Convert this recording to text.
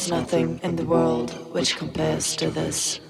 There's nothing in the world which compares to this.